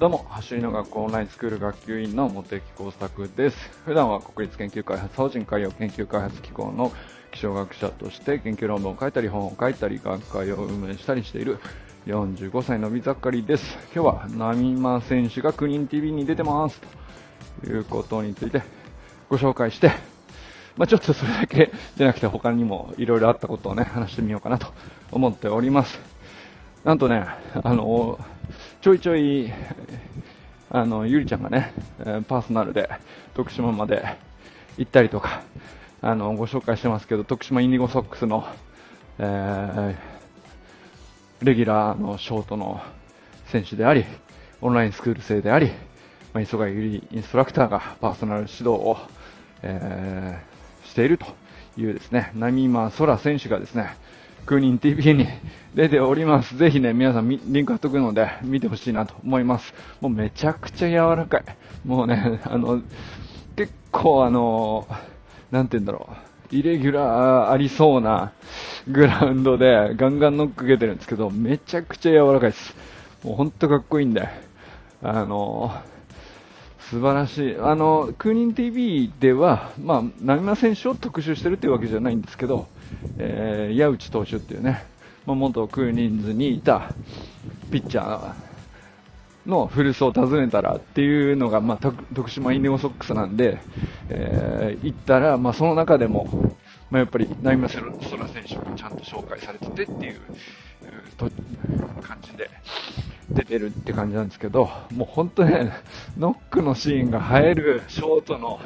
どうも、走りの学校オンラインスクール学級委員の茂木耕作です。普段は国立研究開発法人海洋研究開発機構の気象学者として研究論文を書いたり本を書いたり学会を運営したりしている45歳の美盛りです。今日は波間選手が9人 TV に出てますということについてご紹介して、まあ、ちょっとそれだけじゃなくて他にもいろいろあったことをね話してみようかなと思っております。なんとね、あのちょいちょい、あの、ゆりちゃんがね、パーソナルで徳島まで行ったりとか、あの、ご紹介してますけど、徳島インディゴソックスの、えー、レギュラーのショートの選手であり、オンラインスクール生であり、まあ、磯貝ゆりインストラクターがパーソナル指導を、えー、しているというですね、波間空選手がですね、9人 TV に出ております。ぜひね、皆さんリンク貼っとくので見てほしいなと思います。もうめちゃくちゃ柔らかい。もうね、あの、結構あの、なんて言うんだろう。イレギュラーありそうなグラウンドでガンガンノック受けてるんですけど、めちゃくちゃ柔らかいです。もうほんとかっこいいんで、あの、素晴らしい。あの、空人 TV では、まあ、波間選手を特集してるっていうわけじゃないんですけど、えー、矢内投手っていうね、まあ、元クーニンズにいたピッチャーの古巣を訪ねたらっていうのが、まあ、徳島インディゴソックスなんで、えー、行ったら、まあ、その中でも、まあ、やっぱりナイマセロソラ選手がちゃんと紹介されててっていう感じで出てるって感じなんですけど、もう本当ね、ノックのシーンが映えるショートの、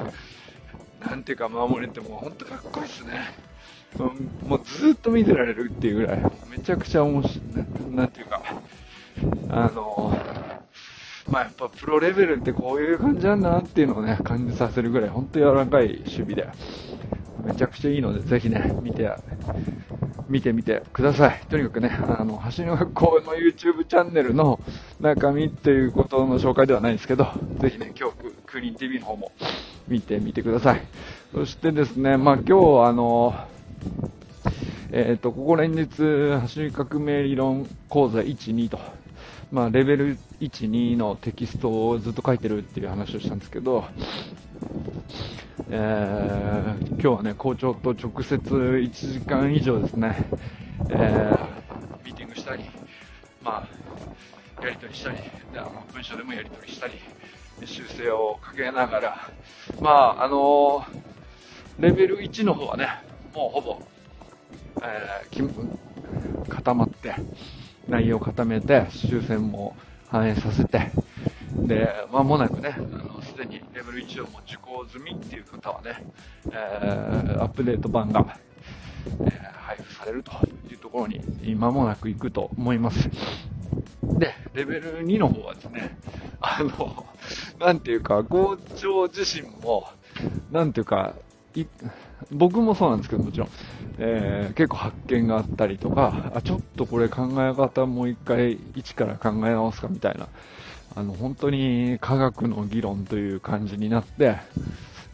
なんていうか守れても本当かっこいいですね。もうずっと見てられるっていうぐらい、めちゃくちゃ面白い、なんていうか、あの、まあやっぱプロレベルってこういう感じなんだなっていうのをね、感じさせるぐらい、本当柔らかい守備で、めちゃくちゃいいので、ぜひね、見て、見てみてください。とにかくね、あの、橋の学校の YouTube チャンネルの中身っていうことの紹介ではないんですけど、ぜひね、今日、クリーン TV の方も見てみてください。そしてですね、まあ今日、あの、えっ、ー、と、ここ連日、走り革命理論講座1、2と、まあ、レベル1、2のテキストをずっと書いてるっていう話をしたんですけど、えー、今日はね、校長と直接1時間以上ですね、えー、ミーティングしたり、まあ、やり取りしたり、文章でもやり取りしたり、修正をかけながら、まあ、あのー、レベル1の方はね、もうほぼ、えー、固まって、内容を固めて、修正も反映させて、で、まもなくね、あのすでにレベル1をも受講済みっていう方はね、えー、アップデート版が、えー、配布されるというところに、間もなく行くと思います。で、レベル2の方はですね、あの、なんていうか、校長自身も、なんていうか、僕もそうなんですけど、もちろん、えー、結構発見があったりとか、あ、ちょっとこれ考え方もう一回一から考え直すかみたいな、あの、本当に科学の議論という感じになって、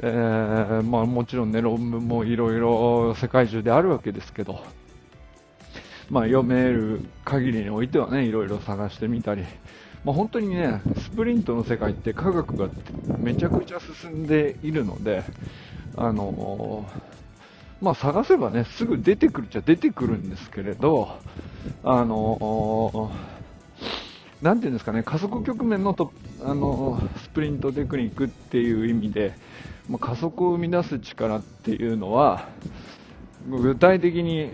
えー、まあもちろんね、論文もいろいろ世界中であるわけですけど、まあ読める限りにおいてはね、いろいろ探してみたり、まあ、本当にね、スプリントの世界って科学がめちゃくちゃ進んでいるので、あのまあ、探せばね、すぐ出てくるっちゃ出てくるんですけれど、あのなんていうんですかね、加速局面のと、あのスプリントテクニックっていう意味で、まあ、加速を生み出す力っていうのは、具体的に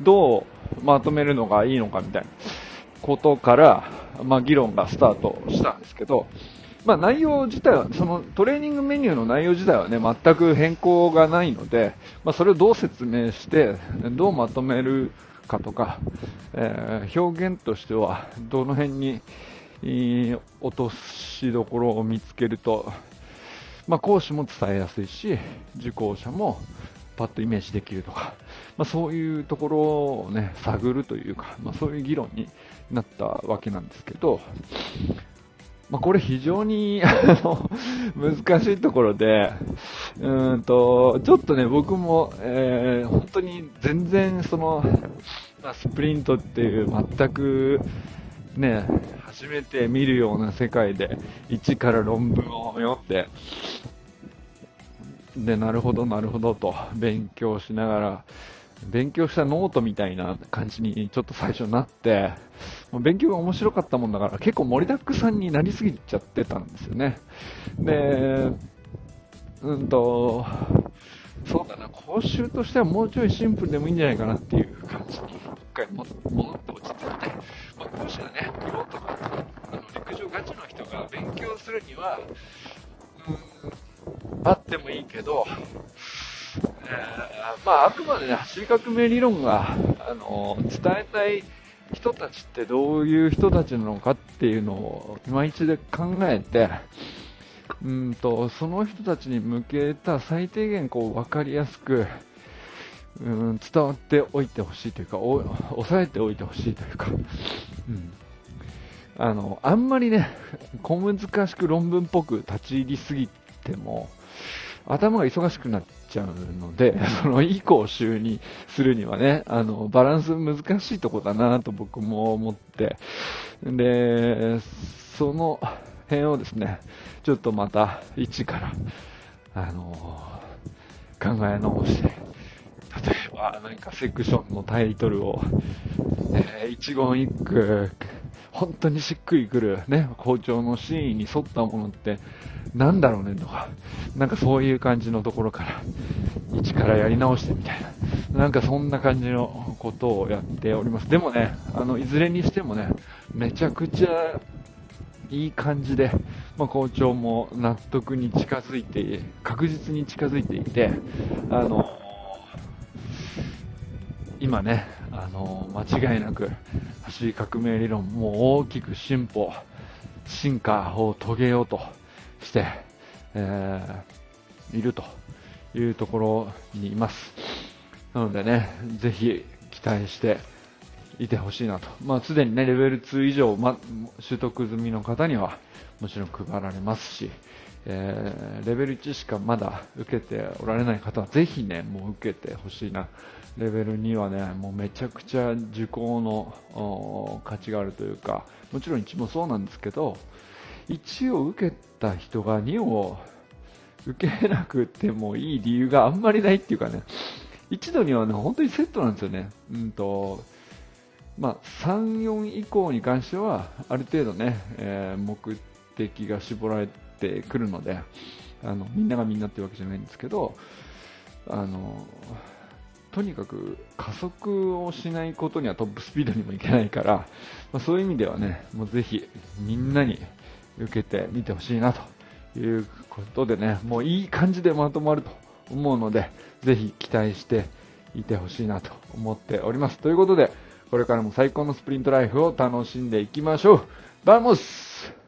どうまとめるのがいいのかみたいなことから、まあ、議論がスタートしたんですけど、まあ、内容自体は、そのトレーニングメニューの内容自体はね、全く変更がないので、まあ、それをどう説明して、どうまとめるかとか、えー、表現としては、どの辺に、落としどころを見つけると、まあ、講師も伝えやすいし、受講者もパッとイメージできるとか、まあ、そういうところをね、探るというか、まあ、そういう議論になったわけなんですけど、まあ、これ非常に 難しいところで、うんと、ちょっとね、僕も、えー、本当に全然その、まあ、スプリントっていう全くね、初めて見るような世界で、一から論文を読んで、で、なるほど、なるほどと勉強しながら、勉強したノートみたいな感じにちょっと最初なって、勉強が面白かったもんだから結構盛りだくさんになりすぎちゃってたんですよね。で、うんと、そうだな、講習としてはもうちょいシンプルでもいいんじゃないかなっていう感じに、一回戻って落ち着いて、まあ、講師はね、ピロートか、あの陸上ガチの人が勉強するには、うん、あってもいいけど、まあ、あくまでね、走り革命理論が、あの、伝えたい人たちってどういう人たちなのかっていうのを今一度考えて、うんと、その人たちに向けた最低限こう分かりやすく、うん、伝わっておいてほしいというか、お抑えておいてほしいというか、うん。あの、あんまりね、小難しく論文っぽく立ち入りすぎても、頭が忙しくなっちゃうので、そのいい講習にするにはね、あの、バランス難しいとこだなと僕も思って、で、その辺をですね、ちょっとまた一から、あの考え直して、例えば何かセクションのタイトルを、えー、一言一句、本当にしっくりくるね、校長のシーンに沿ったものってなんだろうねとか、なんかそういう感じのところから、一からやり直してみたいな、なんかそんな感じのことをやっております。でもね、あの、いずれにしてもね、めちゃくちゃいい感じで、まあ、校長も納得に近づいて、確実に近づいていて、あの、今ね、あの、間違いなく、走り革命理論も大きく進歩、進化を遂げようとして、えー、いるというところにいます。なのでね、ぜひ期待していてほしいなと。まあ、すでにね、レベル2以上、ま、取得済みの方にはもちろん配られますし、えー、レベル1しかまだ受けておられない方はぜひね、もう受けてほしいな。レベル2はね、もうめちゃくちゃ受講の価値があるというか、もちろん1もそうなんですけど、1を受けた人が2を受けなくてもいい理由があんまりないっていうかね、1度にはね、本当にセットなんですよね。うんと、まあ、3、4以降に関しては、ある程度ね、えー、目的が絞られててくるので、あの、みんながみんなっていうわけじゃないんですけど、あの、とにかく加速をしないことにはトップスピードにもいけないから、まあ、そういう意味ではね、もうぜひみんなに受けてみてほしいなということでね、もういい感じでまとまると思うので、ぜひ期待していてほしいなと思っております。ということで、これからも最高のスプリントライフを楽しんでいきましょう。 Vamos